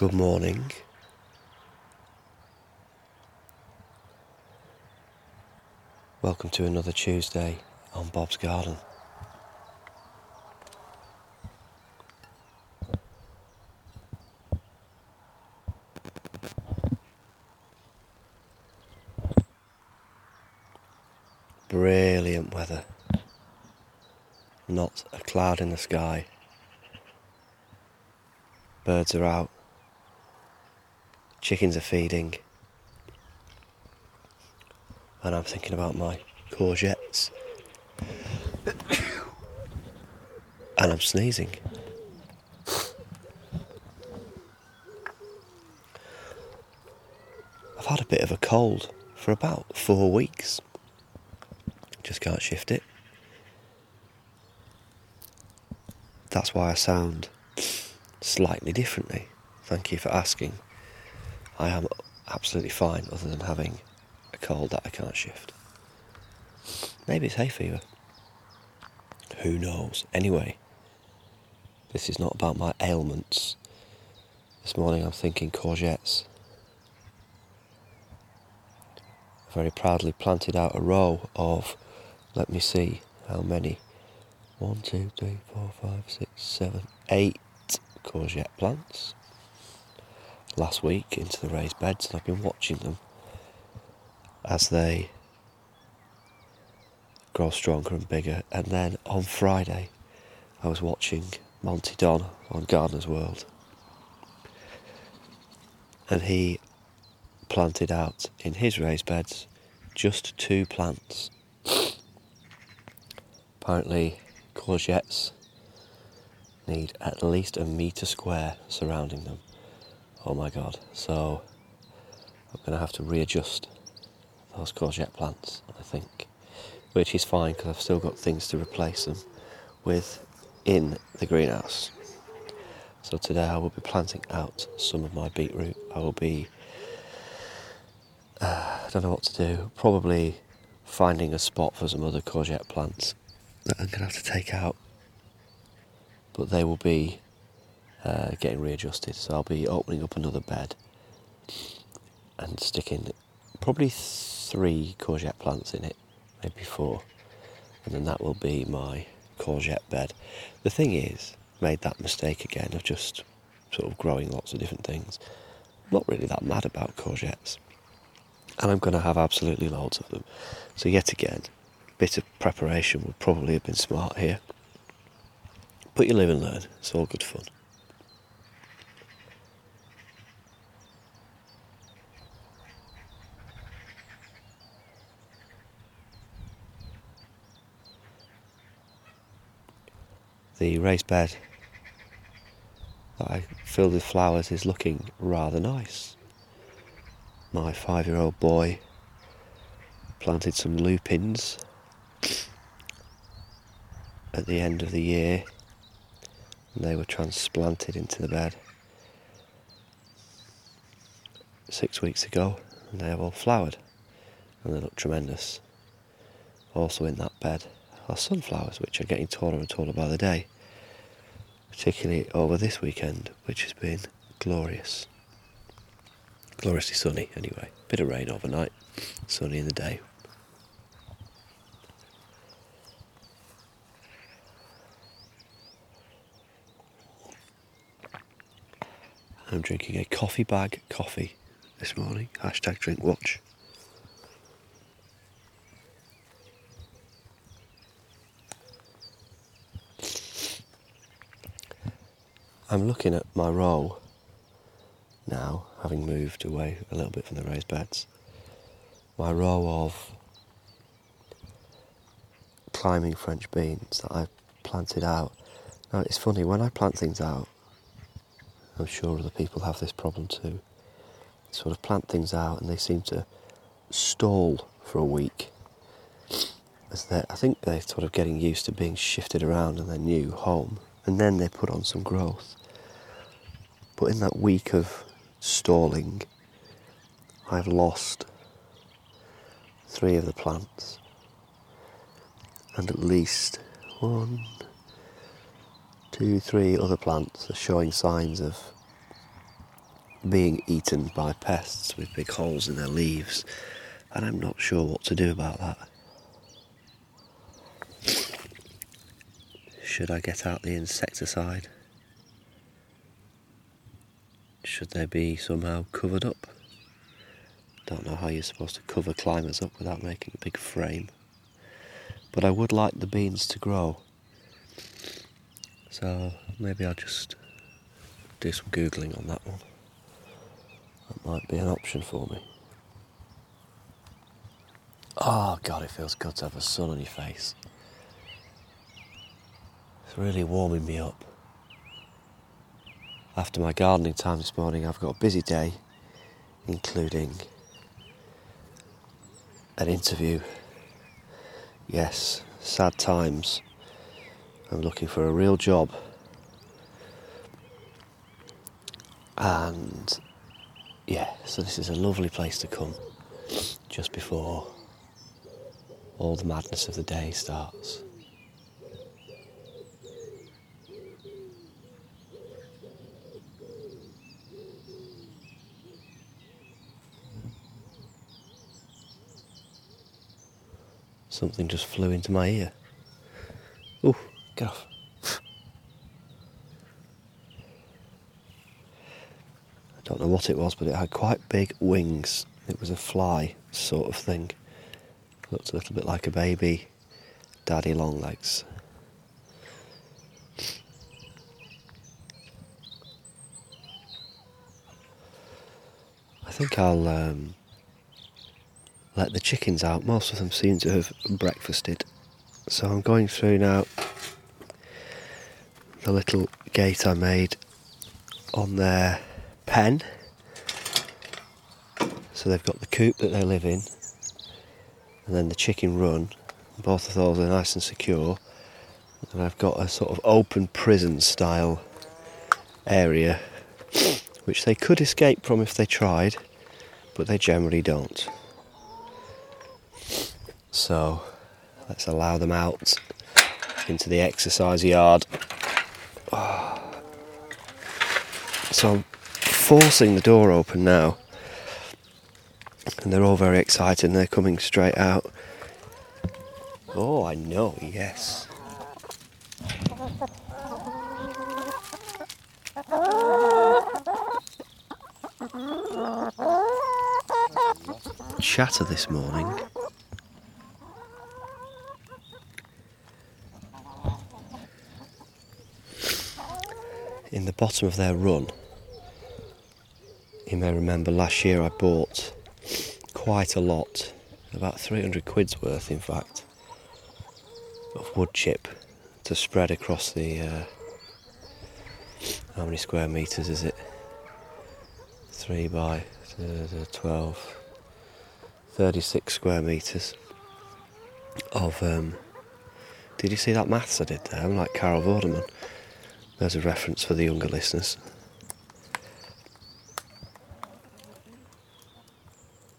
Good morning. Welcome to another Tuesday on Bob's Garden. Brilliant weather. Not a cloud in the sky. Birds are out. Chickens are feeding. And I'm thinking about my courgettes. and I'm sneezing. I've had a bit of a cold for about four weeks. Just can't shift it. That's why I sound slightly differently. Thank you for asking. I am absolutely fine other than having a cold that I can't shift. Maybe it's hay fever. Who knows? Anyway, this is not about my ailments. This morning I'm thinking courgettes. Very proudly planted out a row of, let me see how many. One, two, three, four, five, six, seven, eight courgette plants last week into the raised beds, and I've been watching them as they grow stronger and bigger. And then on Friday, I was watching Monty Don on Gardener's World, and he planted out in his raised beds just two plants. Apparently, courgettes need at least a metre square surrounding them. Oh my god. So I'm going to have to readjust those courgette plants, I think. Which is fine because I've still got things to replace them with in the greenhouse. So today I will be planting out some of my beetroot. I will be, uh, I don't know what to do, probably finding a spot for some other courgette plants that I'm going to have to take out but they will be uh, getting readjusted. So I'll be opening up another bed and sticking probably three courgette plants in it, maybe four, and then that will be my courgette bed. The thing is, made that mistake again of just sort of growing lots of different things. Not really that mad about courgettes, and I'm going to have absolutely loads of them. So yet again, a bit of preparation would probably have been smart here. But you live and learn. It's all good fun. The raised bed that I filled with flowers is looking rather nice. My five year old boy planted some lupins at the end of the year and they were transplanted into the bed six weeks ago and they have all flowered and they look tremendous. Also in that bed are sunflowers which are getting taller and taller by the day, particularly over this weekend which has been glorious. Gloriously sunny anyway, bit of rain overnight, sunny in the day. I'm drinking a coffee bag coffee this morning. Hashtag drink watch. I'm looking at my row now, having moved away a little bit from the raised beds. My row of climbing French beans that I planted out. Now it's funny, when I plant things out, I'm sure other people have this problem too. Sort of plant things out and they seem to stall for a week. As I think they're sort of getting used to being shifted around in their new home, and then they put on some growth. But in that week of stalling, I've lost three of the plants, and at least one, two, three other plants are showing signs of being eaten by pests with big holes in their leaves, and I'm not sure what to do about that. Should I get out the insecticide? Should they be somehow covered up? Don't know how you're supposed to cover climbers up without making a big frame. But I would like the beans to grow. So maybe I'll just do some Googling on that one. That might be an option for me. Oh God, it feels good to have the sun on your face. It's really warming me up. After my gardening time this morning, I've got a busy day, including an interview. Yes, sad times. I'm looking for a real job. And yeah, so this is a lovely place to come just before all the madness of the day starts. Something just flew into my ear. Oh, get off. I don't know what it was, but it had quite big wings. It was a fly sort of thing. Looked a little bit like a baby daddy long legs. I think I'll um, let the chickens out. Most of them seem to have breakfasted. So I'm going through now the little gate I made on their pen. So they've got the coop that they live in, and then the chicken run. Both of those are nice and secure. And I've got a sort of open prison style area which they could escape from if they tried, but they generally don't. So let's allow them out into the exercise yard. So I'm forcing the door open now, and they're all very excited and they're coming straight out. Oh, I know, yes. Chatter this morning. Bottom of their run, you may remember last year I bought quite a lot, about 300 quid's worth in fact, of wood chip to spread across the. Uh, how many square metres is it? 3 by 12, 36 square metres of. Um, did you see that maths I did there? I'm like Carol Vorderman. There's a reference for the younger listeners.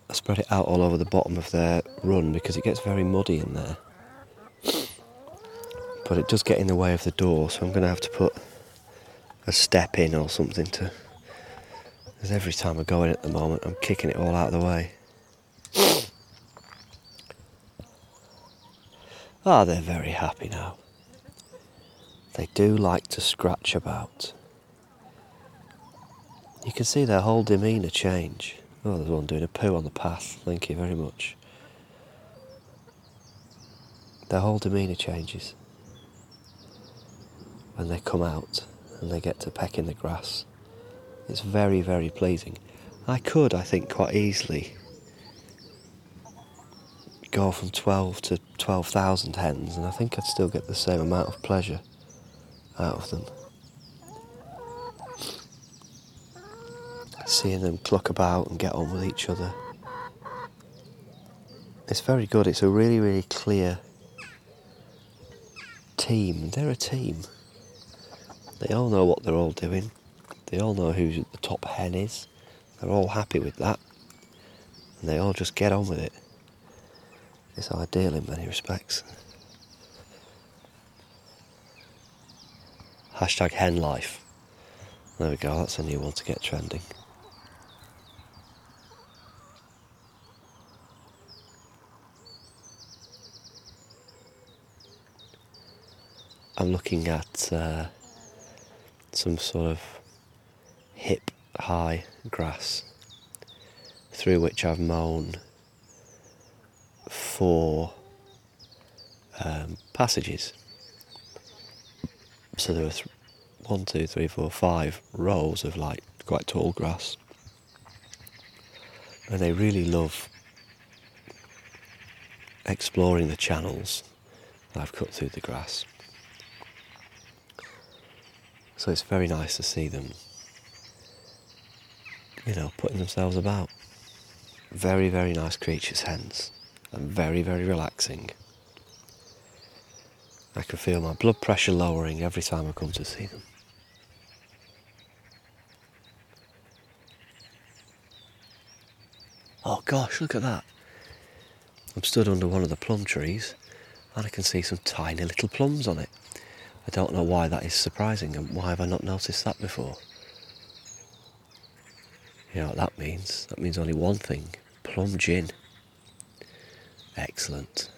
I spread it out all over the bottom of their run because it gets very muddy in there. But it does get in the way of the door, so I'm going to have to put a step in or something to. Because every time I go in at the moment, I'm kicking it all out of the way. Ah, they're very happy now. Do like to scratch about. You can see their whole demeanour change. Oh, there's one doing a poo on the path. Thank you very much. Their whole demeanour changes when they come out and they get to peck in the grass. It's very, very pleasing. I could, I think, quite easily go from 12 to 12,000 hens, and I think I'd still get the same amount of pleasure out of them. Seeing them cluck about and get on with each other. It's very good. It's a really, really clear team. They're a team. They all know what they're all doing. They all know who the top hen is. They're all happy with that. And they all just get on with it. It's ideal in many respects. Hashtag hen life. There we go, that's a new one to get trending. I'm looking at uh, some sort of hip high grass through which I've mown four um, passages. So there are th- one, two, three, four, five rows of like quite tall grass, and they really love exploring the channels that I've cut through the grass. So it's very nice to see them, you know, putting themselves about. Very, very nice creatures, hens, and very, very relaxing. I can feel my blood pressure lowering every time I come to see them. Oh gosh, look at that. I'm stood under one of the plum trees and I can see some tiny little plums on it. I don't know why that is surprising and why have I not noticed that before? You know what that means? That means only one thing plum gin. Excellent.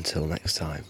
Until next time.